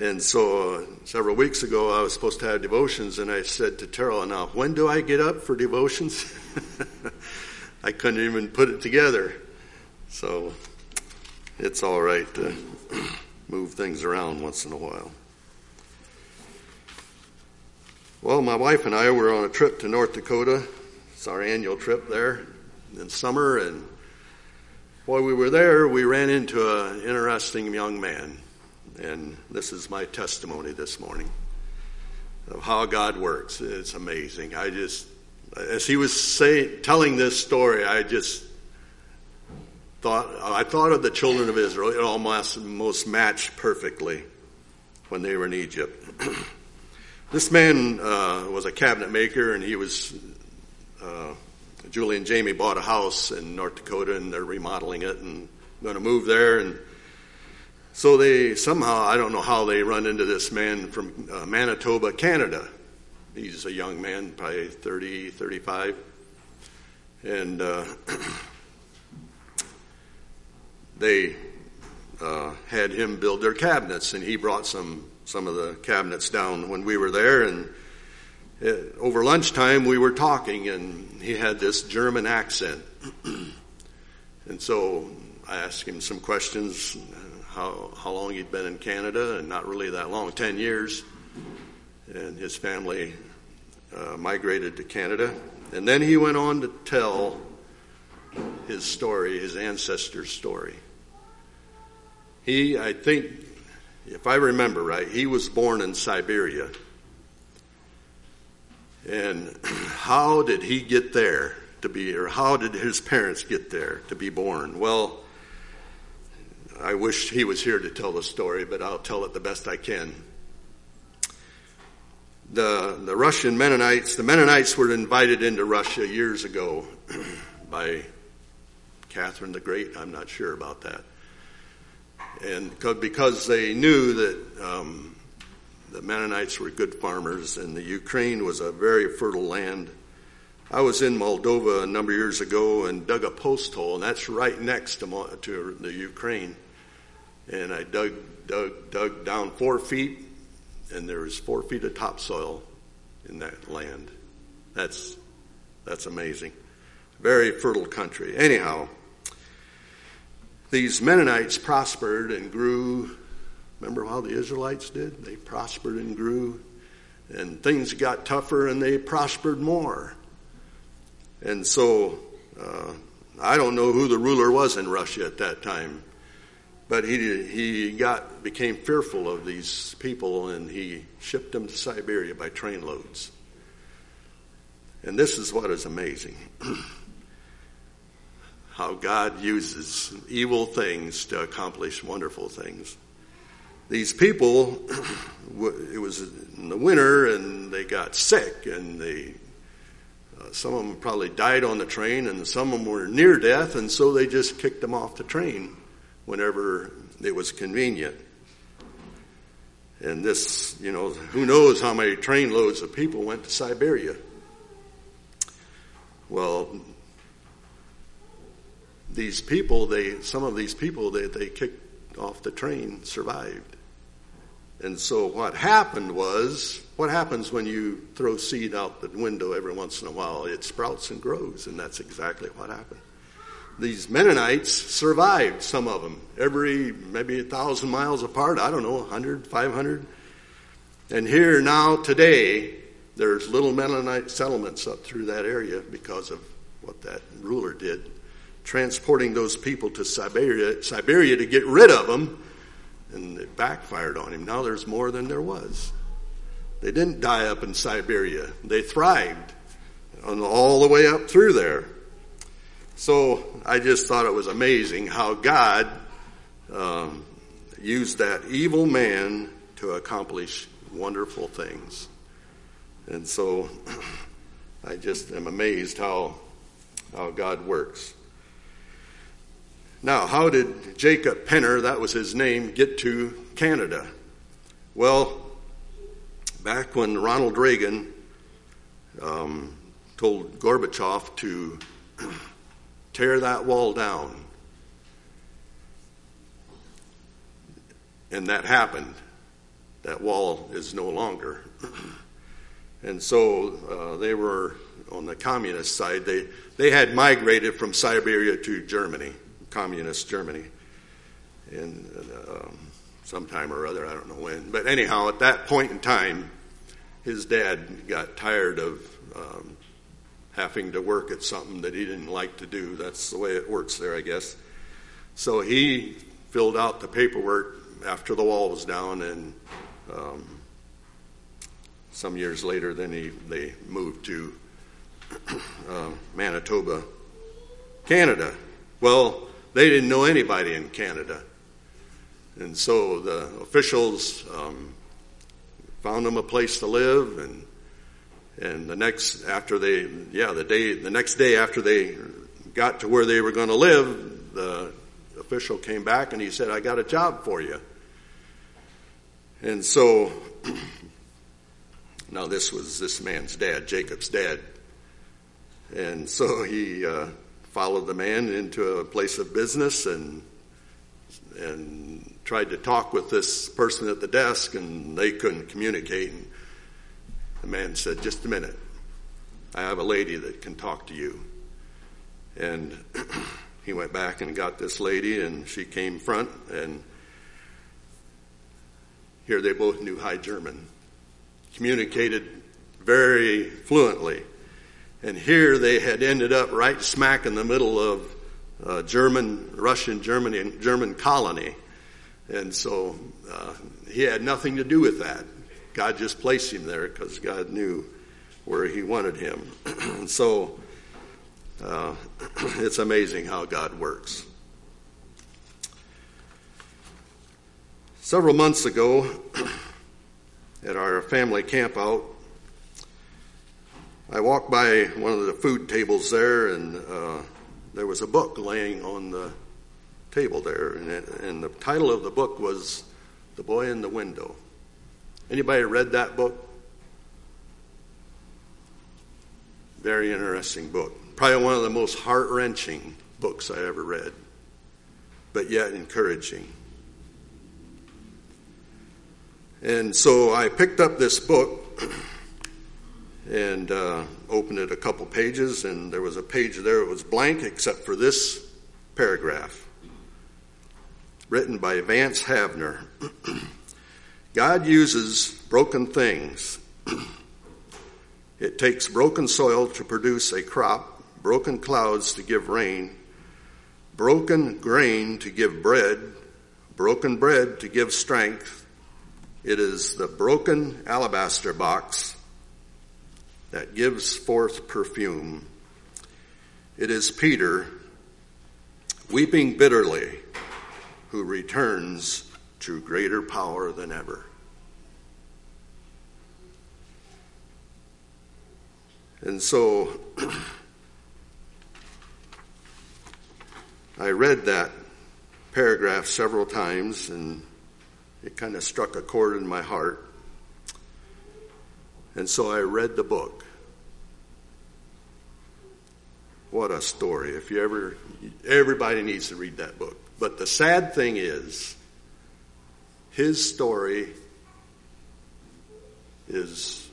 And so uh, several weeks ago, I was supposed to have devotions, and I said to Terrell, now, when do I get up for devotions? I couldn't even put it together. So it's all right to move things around once in a while. Well, my wife and I were on a trip to North Dakota. It's our annual trip there in summer, and while we were there, we ran into an interesting young man. And this is my testimony this morning of how God works. It's amazing. I just, as he was saying, telling this story, I just thought, I thought of the children of Israel. It almost, almost matched perfectly when they were in Egypt. this man uh, was a cabinet maker, and he was. Uh, Julie and Jamie bought a house in North Dakota, and they're remodeling it and going to move there. And so they somehow, I don't know how they run into this man from uh, Manitoba, Canada. He's a young man, probably 30, 35. And uh, they uh, had him build their cabinets, and he brought some some of the cabinets down when we were there. And it, uh, over lunchtime, we were talking, and he had this German accent. and so I asked him some questions how, how long he'd been in Canada, and not really that long 10 years. And his family uh, migrated to Canada. And then he went on to tell his story, his ancestor's story. He, I think, if I remember right, he was born in Siberia. And how did he get there to be, or how did his parents get there to be born? Well, I wish he was here to tell the story, but I'll tell it the best I can. The, the Russian Mennonites, the Mennonites were invited into Russia years ago by Catherine the Great. I'm not sure about that. And because they knew that um, the Mennonites were good farmers and the Ukraine was a very fertile land. I was in Moldova a number of years ago and dug a post hole, and that's right next to, to the Ukraine and I dug, dug, dug down four feet, and there was four feet of topsoil in that land. That's, that's amazing. Very fertile country. Anyhow, these Mennonites prospered and grew. Remember how the Israelites did? They prospered and grew, and things got tougher, and they prospered more. And so, uh, I don't know who the ruler was in Russia at that time. But he, he got, became fearful of these people and he shipped them to Siberia by trainloads. And this is what is amazing. How God uses evil things to accomplish wonderful things. These people, it was in the winter and they got sick and they, uh, some of them probably died on the train and some of them were near death and so they just kicked them off the train whenever it was convenient. And this, you know, who knows how many trainloads of people went to Siberia. Well, these people, they, some of these people that they, they kicked off the train survived. And so what happened was, what happens when you throw seed out the window every once in a while? It sprouts and grows, and that's exactly what happened these Mennonites survived, some of them, every maybe a thousand miles apart, I don't know, 100, 500. And here now, today, there's little Mennonite settlements up through that area because of what that ruler did, transporting those people to Siberia, Siberia to get rid of them, and it backfired on him. Now there's more than there was. They didn't die up in Siberia. They thrived on all the way up through there. So I just thought it was amazing how God um, used that evil man to accomplish wonderful things. And so I just am amazed how, how God works. Now, how did Jacob Penner, that was his name, get to Canada? Well, back when Ronald Reagan um, told Gorbachev to tear that wall down. And that happened. that wall is no longer. and so uh, they were on the communist side. They they had migrated from Siberia to Germany, communist Germany, in um, sometime or other, I don't know when. But anyhow, at that point in time, his dad got tired of um, having to work at something that he didn't like to do. That's the way it works there, I guess. So he filled out the paperwork after the wall was down, and um, some years later, then he they moved to uh, Manitoba, Canada. Well, they didn't know anybody in Canada, and so the officials um, found them a place to live, and and the next after they yeah the day the next day after they got to where they were going to live, the official came back and he said, "I got a job for you." And so, now this was this man's dad, Jacob's dad. And so he uh, followed the man into a place of business and and tried to talk with this person at the desk, and they couldn't communicate. And the man said, "Just a minute, I have a lady that can talk to you." And he went back and got this lady, and she came front and here they both knew High German, communicated very fluently. And here they had ended up right smack in the middle of uh, German, Russian, Germany, German colony. And so uh, he had nothing to do with that. God just placed him there because God knew where he wanted him. and so uh, it's amazing how God works. Several months ago, at our family camp out, I walked by one of the food tables there, and uh, there was a book laying on the table there, and, it, and the title of the book was "The Boy in the Window." Anybody read that book? Very interesting book. Probably one of the most heart wrenching books I ever read, but yet encouraging. And so I picked up this book and uh, opened it a couple pages, and there was a page there that was blank except for this paragraph written by Vance Havner. God uses broken things. it takes broken soil to produce a crop, broken clouds to give rain, broken grain to give bread, broken bread to give strength, it is the broken alabaster box that gives forth perfume. It is Peter, weeping bitterly, who returns to greater power than ever. And so I read that paragraph several times and it kind of struck a chord in my heart. And so I read the book. What a story. If you ever, everybody needs to read that book. But the sad thing is, his story is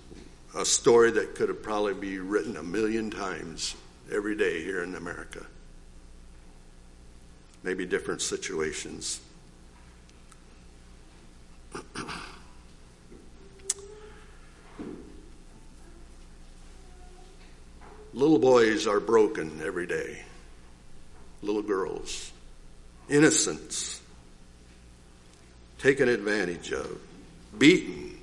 a story that could have probably be written a million times every day here in America. Maybe different situations. Little boys are broken every day. Little girls. Innocents. Taken advantage of. Beaten.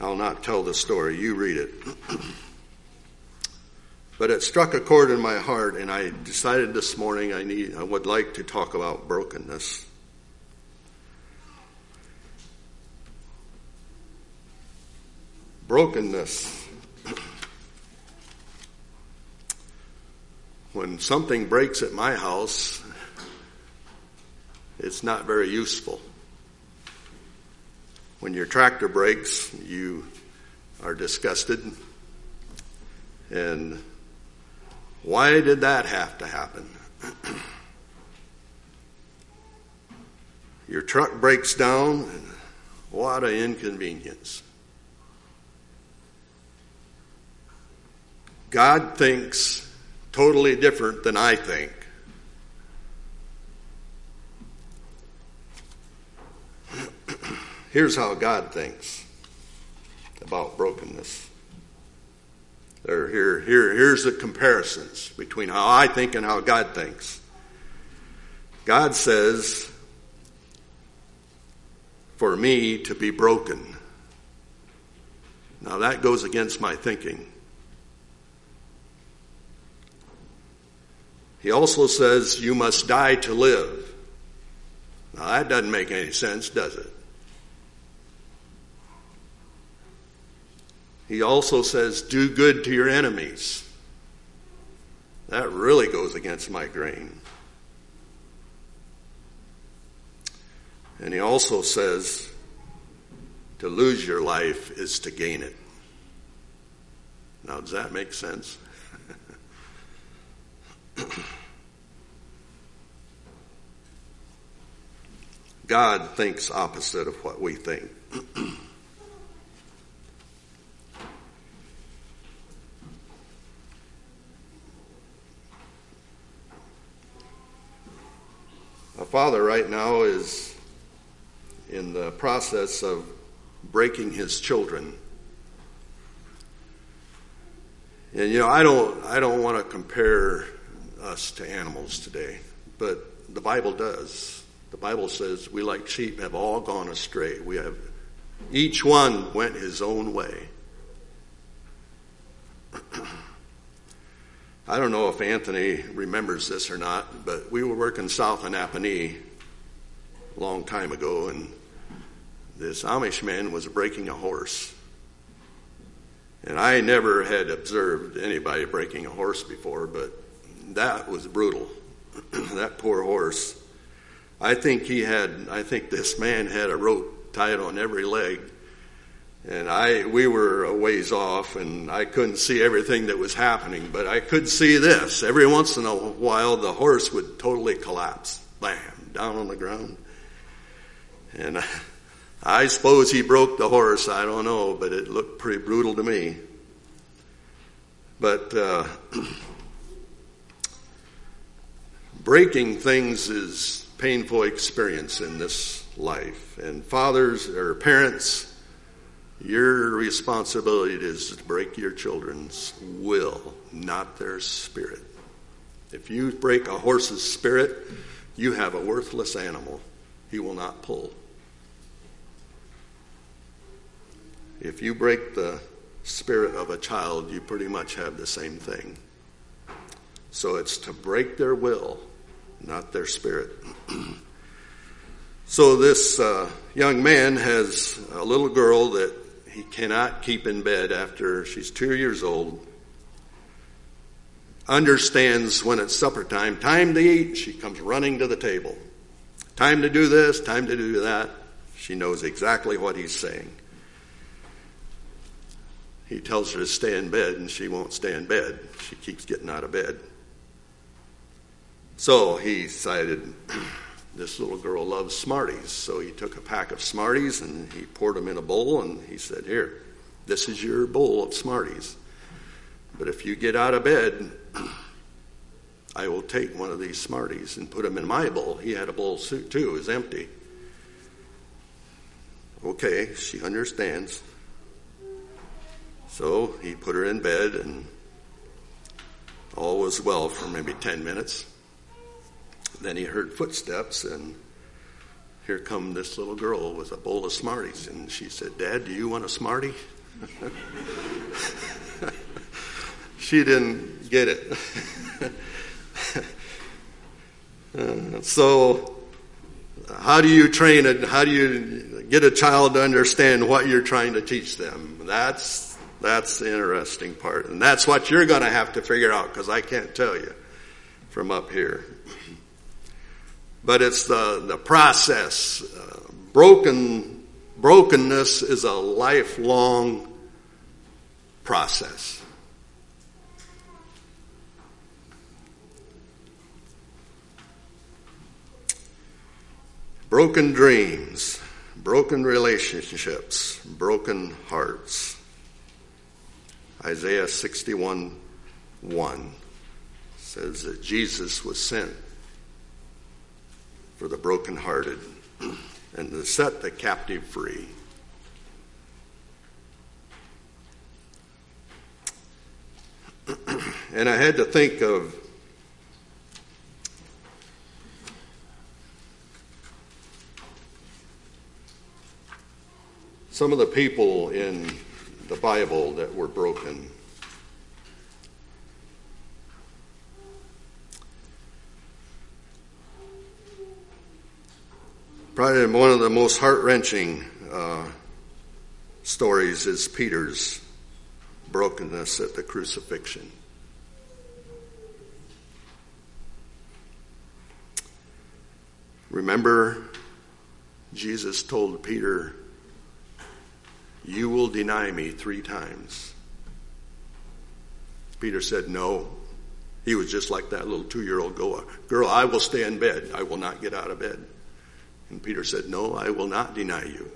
I'll not tell the story. You read it. But it struck a chord in my heart, and I decided this morning I need, I would like to talk about brokenness. Brokenness. When something breaks at my house, it's not very useful. When your tractor breaks, you are disgusted and Why did that have to happen? Your truck breaks down, what an inconvenience. God thinks totally different than I think. Here's how God thinks about brokenness. There, here, here, here's the comparisons between how I think and how God thinks. God says, for me to be broken. Now that goes against my thinking. He also says, you must die to live. Now that doesn't make any sense, does it? He also says, do good to your enemies. That really goes against my grain. And he also says, to lose your life is to gain it. Now, does that make sense? God thinks opposite of what we think. A father right now is in the process of breaking his children. And you know, I don't I don't want to compare us to animals today, but the Bible does. The Bible says we like sheep have all gone astray. We have each one went his own way. I don't know if Anthony remembers this or not, but we were working south in Napanee a long time ago, and this Amish man was breaking a horse. And I never had observed anybody breaking a horse before, but that was brutal. that poor horse. I think he had, I think this man had a rope tied on every leg and I, we were a ways off and I couldn't see everything that was happening, but I could see this. Every once in a while the horse would totally collapse. Bam, down on the ground. And I I suppose he broke the horse. I don't know, but it looked pretty brutal to me. But, uh, breaking things is painful experience in this life. And fathers or parents, your responsibility is to break your children's will, not their spirit. If you break a horse's spirit, you have a worthless animal. He will not pull. If you break the spirit of a child, you pretty much have the same thing. So it's to break their will, not their spirit. so this uh, young man has a little girl that he cannot keep in bed after she's two years old. Understands when it's supper time, time to eat, she comes running to the table. Time to do this, time to do that. She knows exactly what he's saying. He tells her to stay in bed and she won't stay in bed. She keeps getting out of bed. So he decided this little girl loves Smarties. So he took a pack of Smarties and he poured them in a bowl and he said, Here, this is your bowl of Smarties. But if you get out of bed, I will take one of these Smarties and put them in my bowl. He had a bowl too, it was empty. Okay, she understands. So he put her in bed and all was well for maybe 10 minutes. Then he heard footsteps, and here come this little girl with a bowl of Smarties. And she said, Dad, do you want a Smartie? she didn't get it. uh, so, how do you train it? How do you get a child to understand what you're trying to teach them? That's that's the interesting part, and that's what you're going to have to figure out because I can't tell you from up here but it's the, the process. Uh, broken, brokenness is a lifelong process. Broken dreams, broken relationships, broken hearts. Isaiah 61 1 says that Jesus was sent for the brokenhearted and to set the captive free. and I had to think of some of the people in the Bible that were broken. Probably one of the most heart wrenching uh, stories is Peter's brokenness at the crucifixion. Remember, Jesus told Peter, You will deny me three times. Peter said, No. He was just like that little two year old girl. I will stay in bed. I will not get out of bed. And Peter said, No, I will not deny you.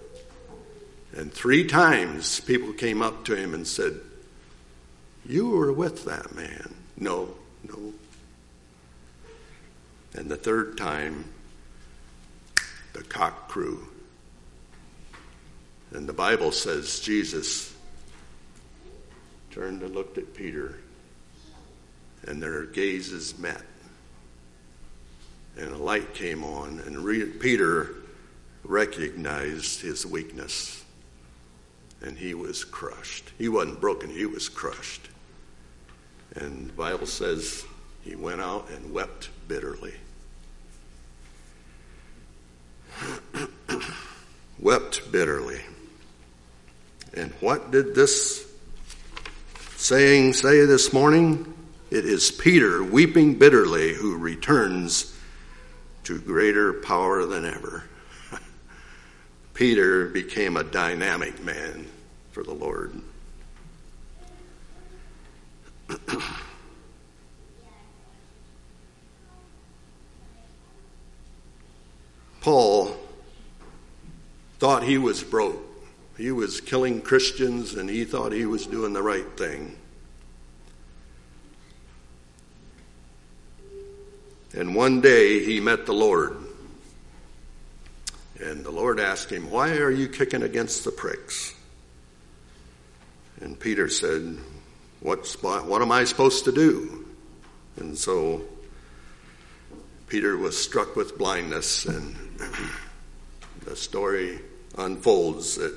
And three times people came up to him and said, You were with that man. No, no. And the third time, the cock crew. And the Bible says Jesus turned and looked at Peter, and their gazes met. And a light came on, and Peter recognized his weakness, and he was crushed. He wasn't broken, he was crushed. And the Bible says he went out and wept bitterly. wept bitterly. And what did this saying say this morning? It is Peter weeping bitterly who returns to greater power than ever. Peter became a dynamic man for the Lord. Paul thought he was broke. He was killing Christians and he thought he was doing the right thing. And one day he met the Lord. And the Lord asked him, Why are you kicking against the pricks? And Peter said, What's, What am I supposed to do? And so Peter was struck with blindness, and the story unfolds that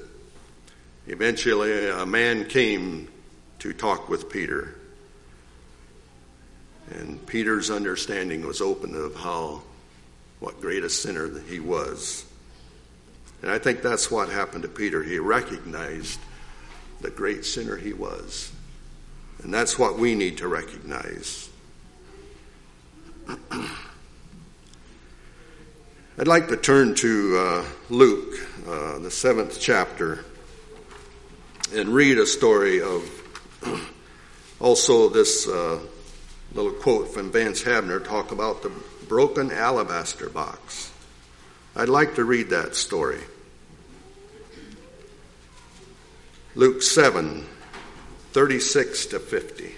eventually a man came to talk with Peter. And Peter's understanding was open of how, what great a sinner that he was. And I think that's what happened to Peter. He recognized the great sinner he was. And that's what we need to recognize. I'd like to turn to uh, Luke, uh, the seventh chapter, and read a story of also this uh, little quote from Vance Havner talk about the broken alabaster box. I'd like to read that story. Luke 7, 36 to 50.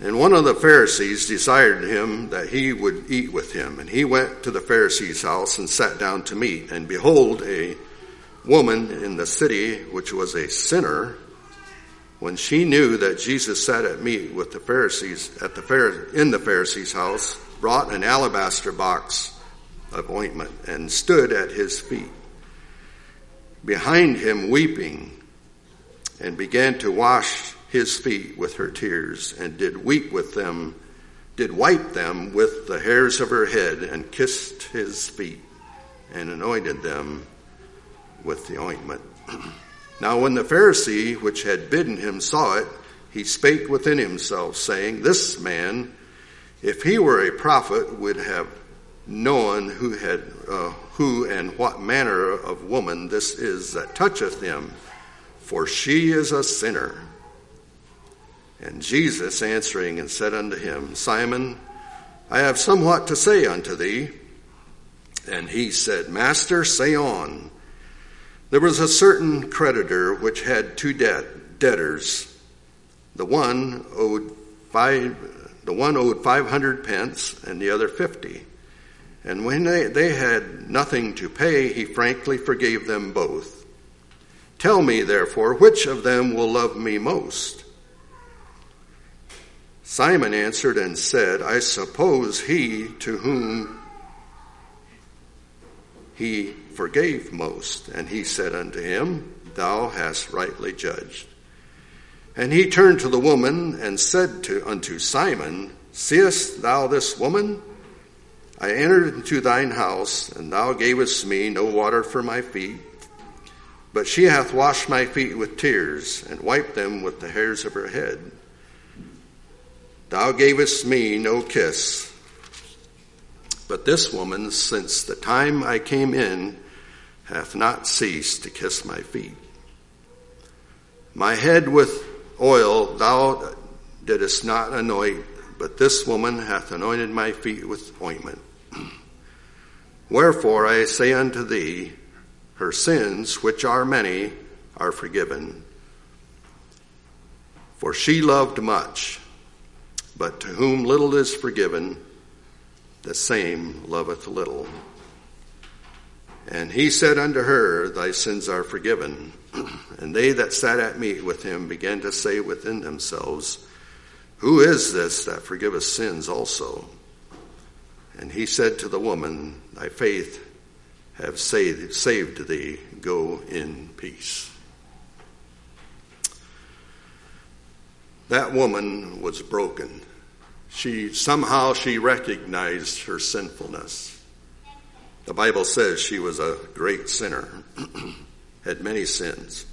And one of the Pharisees desired him that he would eat with him. And he went to the Pharisee's house and sat down to meat. And behold, a woman in the city, which was a sinner, when she knew that Jesus sat at meat with the Pharisees at the in the Pharisee's house, brought an alabaster box of ointment and stood at his feet, behind him weeping, and began to wash his feet with her tears and did weep with them, did wipe them with the hairs of her head and kissed his feet and anointed them with the ointment. now when the Pharisee which had bidden him saw it, he spake within himself saying, this man, if he were a prophet, would have known who had, uh, who and what manner of woman this is that toucheth him, for she is a sinner. And Jesus answering and said unto him, Simon, I have somewhat to say unto thee. And he said, Master, say on. There was a certain creditor which had two debt, debtors. The one owed five, the one owed five hundred pence, and the other fifty. And when they, they had nothing to pay, he frankly forgave them both. Tell me, therefore, which of them will love me most? Simon answered and said, I suppose he to whom he forgave most. And he said unto him, Thou hast rightly judged. And he turned to the woman and said to, unto Simon, Seest thou this woman? I entered into thine house, and thou gavest me no water for my feet, but she hath washed my feet with tears, and wiped them with the hairs of her head. Thou gavest me no kiss, but this woman, since the time I came in, hath not ceased to kiss my feet. My head with oil thou didst not anoint, but this woman hath anointed my feet with ointment. Wherefore I say unto thee, her sins, which are many, are forgiven. For she loved much, but to whom little is forgiven, the same loveth little. And he said unto her, Thy sins are forgiven. and they that sat at meat with him began to say within themselves, Who is this that forgiveth sins also? And he said to the woman, Thy faith have saved, saved thee. Go in peace. That woman was broken. She somehow she recognized her sinfulness. The Bible says she was a great sinner, had many sins.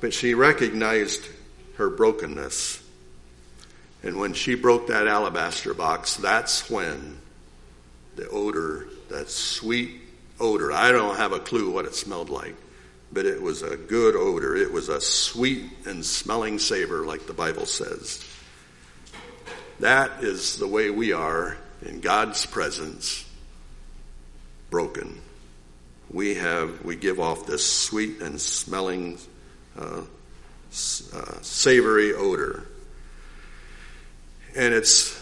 But she recognized her brokenness. And when she broke that alabaster box, that's when the odor, that sweet odor. I don't have a clue what it smelled like, but it was a good odor. It was a sweet and smelling savor, like the Bible says. That is the way we are in God's presence, broken. We have, we give off this sweet and smelling, uh, uh, savory odor. And it's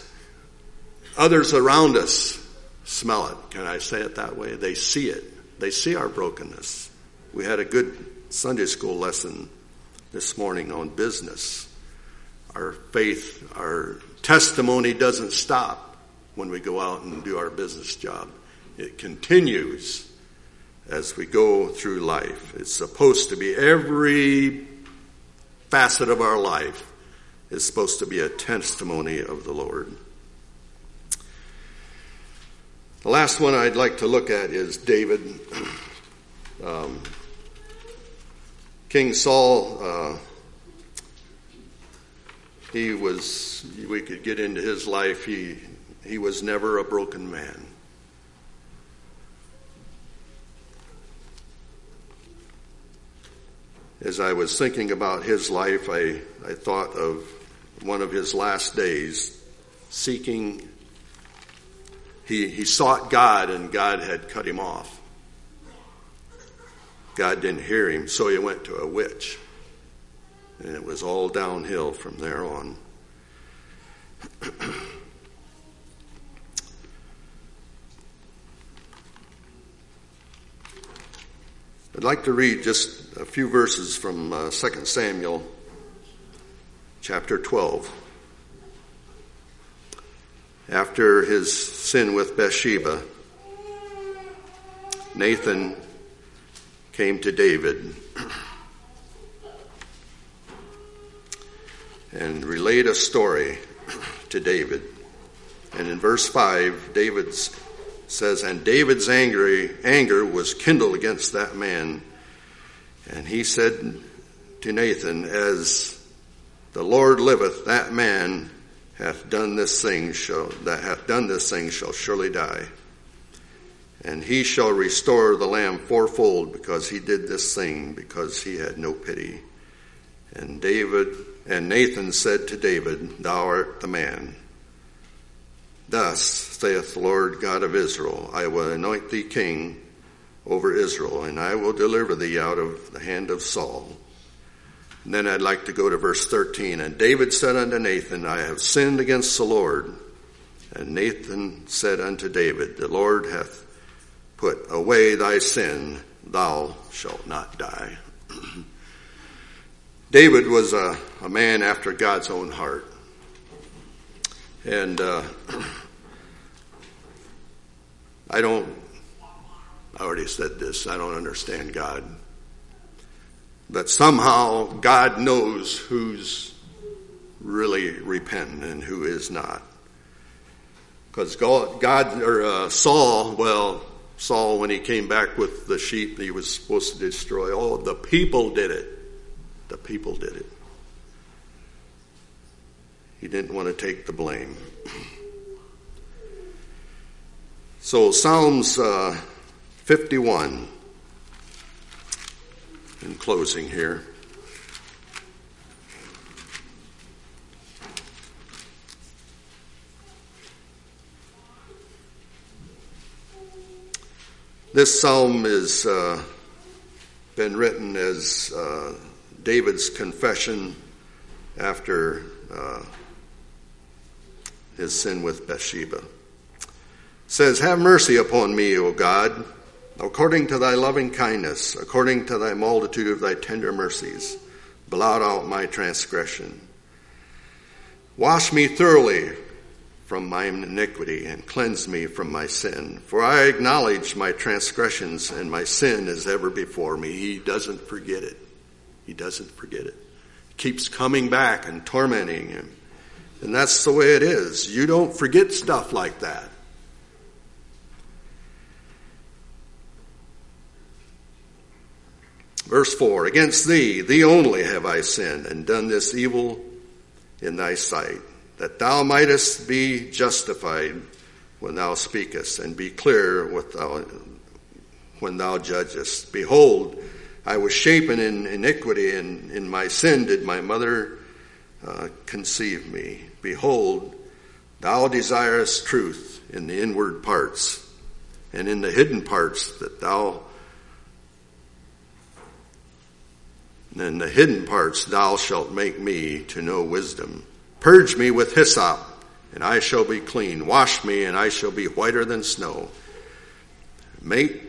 others around us smell it. Can I say it that way? They see it. They see our brokenness. We had a good Sunday school lesson this morning on business. Our faith, our testimony doesn't stop when we go out and do our business job. It continues as we go through life. It's supposed to be every facet of our life is supposed to be a testimony of the Lord. The last one I'd like to look at is David. Um, King Saul, uh, he was, we could get into his life. He, he was never a broken man. As I was thinking about his life, I, I thought of one of his last days seeking he, he sought God and God had cut him off. God didn't hear him, so he went to a witch. And it was all downhill from there on. I'd like to read just a few verses from uh, 2 Samuel chapter 12 after his sin with Bathsheba, Nathan came to David and relayed a story to David. And in verse 5, David says, And David's angry, anger was kindled against that man. And he said to Nathan, As the Lord liveth, that man hath done this thing shall, that hath done this thing shall surely die. And he shall restore the lamb fourfold because he did this thing, because he had no pity. And David, and Nathan said to David, Thou art the man. Thus saith the Lord God of Israel, I will anoint thee king over Israel, and I will deliver thee out of the hand of Saul. And then I'd like to go to verse 13. And David said unto Nathan, I have sinned against the Lord. And Nathan said unto David, The Lord hath put away thy sin, thou shalt not die. David was a, a, man after God's own heart. And uh, I don't, I already said this, I don't understand God. But somehow God knows who's really repentant and who is not. Because God, God, or uh, Saul, well, Saul, when he came back with the sheep he was supposed to destroy, oh, the people did it. The people did it. He didn't want to take the blame. So, Psalms uh, 51, in closing here. This psalm has uh, been written as uh, David's confession after uh, his sin with Bathsheba. It says, Have mercy upon me, O God, according to thy loving kindness, according to thy multitude of thy tender mercies. Blot out my transgression. Wash me thoroughly from my iniquity and cleanse me from my sin. For I acknowledge my transgressions and my sin is ever before me. He doesn't forget it. He doesn't forget it. keeps coming back and tormenting him. And that's the way it is. You don't forget stuff like that. Verse 4 Against thee, thee only have I sinned and done this evil in thy sight that thou mightest be justified when thou speakest, and be clear thou, when thou judgest. Behold, I was shapen in iniquity, and in my sin did my mother uh, conceive me. Behold, thou desirest truth in the inward parts, and in the hidden parts that thou in the hidden parts thou shalt make me to know wisdom. Purge me with hyssop, and I shall be clean. Wash me, and I shall be whiter than snow. Make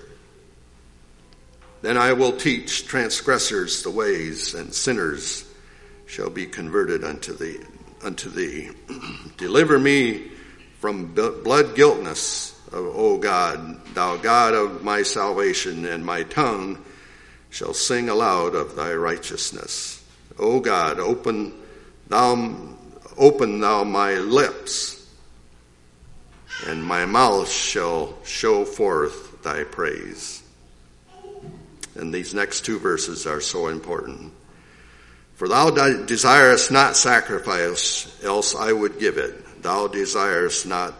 Then I will teach transgressors the ways and sinners shall be converted unto thee. Unto thee. Deliver me from blood guiltness, O God, thou God of my salvation, and my tongue shall sing aloud of thy righteousness. O God, open thou, open thou my lips and my mouth shall show forth thy praise. And these next two verses are so important. For thou desirest not sacrifice, else I would give it. Thou desirest not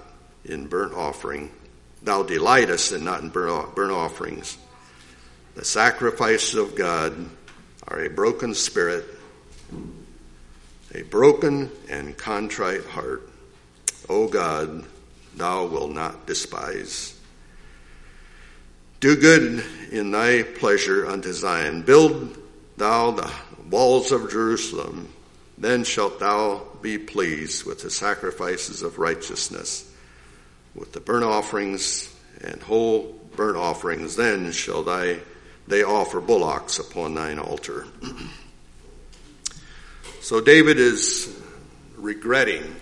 in burnt offering. Thou delightest in not in burnt offerings. The sacrifices of God are a broken spirit, a broken and contrite heart. O God, thou wilt not despise. Do good in thy pleasure unto Zion. Build thou the walls of Jerusalem. Then shalt thou be pleased with the sacrifices of righteousness, with the burnt offerings and whole burnt offerings. Then shall thy, they offer bullocks upon thine altar. so David is regretting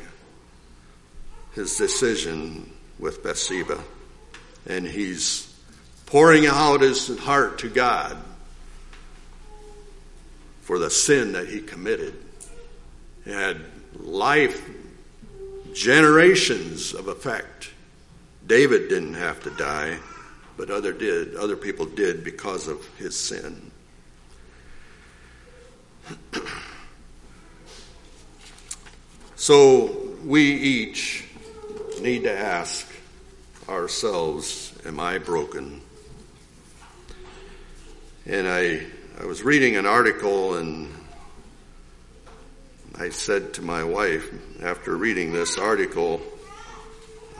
his decision with Bathsheba. And he's pouring out his heart to God for the sin that he committed. He had life, generations of effect David didn't have to die, but other did. Other people did because of his sin. so we each need to ask ourselves, am I broken? And I, I was reading an article and I said to my wife after reading this article,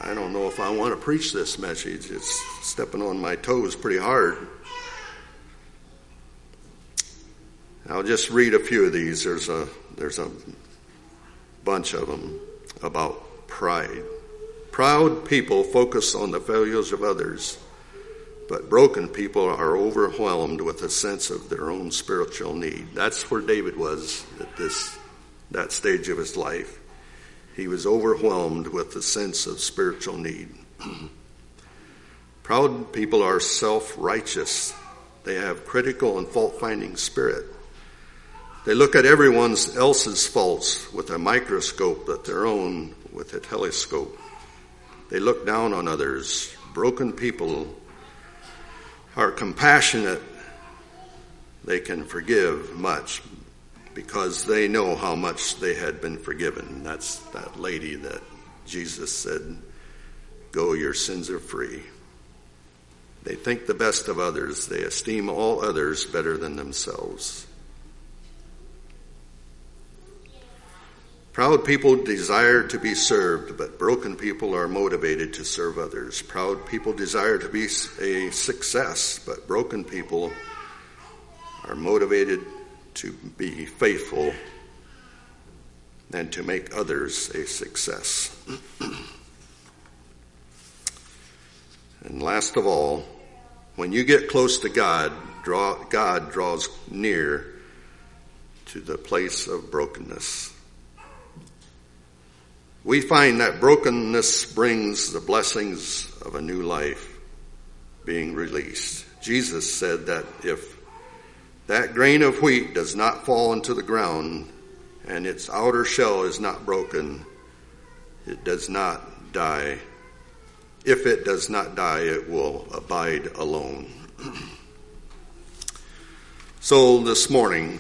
I don't know if I want to preach this message. It's stepping on my toes pretty hard. I'll just read a few of these. There's a, there's a bunch of them about pride. Proud people focus on the failures of others, but broken people are overwhelmed with a sense of their own spiritual need. That's where David was at this that stage of his life. He was overwhelmed with a sense of spiritual need. Proud people are self-righteous. They have critical and fault-finding spirit. They look at everyone else's faults with a microscope, but their own with a telescope. They look down on others. Broken people are compassionate. They can forgive much because they know how much they had been forgiven. That's that lady that Jesus said, Go, your sins are free. They think the best of others. They esteem all others better than themselves. Proud people desire to be served, but broken people are motivated to serve others. Proud people desire to be a success, but broken people are motivated to be faithful and to make others a success. and last of all, when you get close to God, draw, God draws near to the place of brokenness. We find that brokenness brings the blessings of a new life being released. Jesus said that if that grain of wheat does not fall into the ground and its outer shell is not broken, it does not die. If it does not die, it will abide alone. so this morning,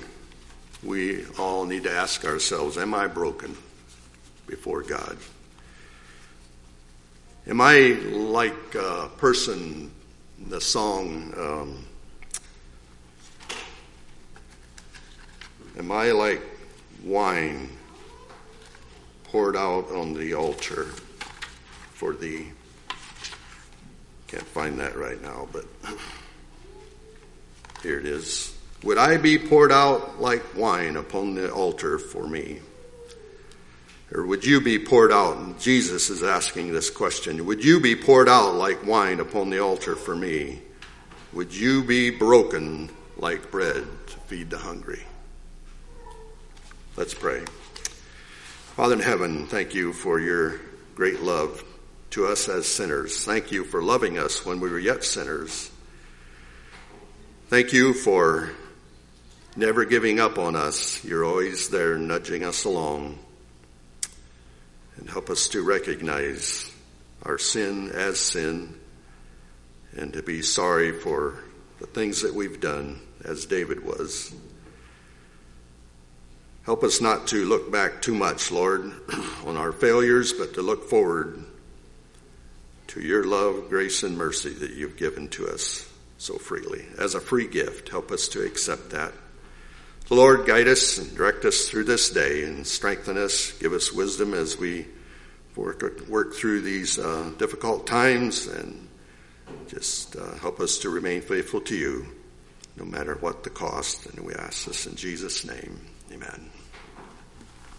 we all need to ask ourselves, am I broken? Before God? Am I like a person, the song, um, am I like wine poured out on the altar for thee? Can't find that right now, but here it is. Would I be poured out like wine upon the altar for me? Or would you be poured out? And Jesus is asking this question. Would you be poured out like wine upon the altar for me? Would you be broken like bread to feed the hungry? Let's pray. Father in heaven, thank you for your great love to us as sinners. Thank you for loving us when we were yet sinners. Thank you for never giving up on us. You're always there nudging us along and help us to recognize our sin as sin and to be sorry for the things that we've done as David was. Help us not to look back too much, Lord, on our failures, but to look forward to your love, grace, and mercy that you've given to us so freely. As a free gift, help us to accept that. The Lord, guide us and direct us through this day and strengthen us, give us wisdom as we work, work through these uh, difficult times and just uh, help us to remain faithful to you no matter what the cost. And we ask this in Jesus' name. Amen.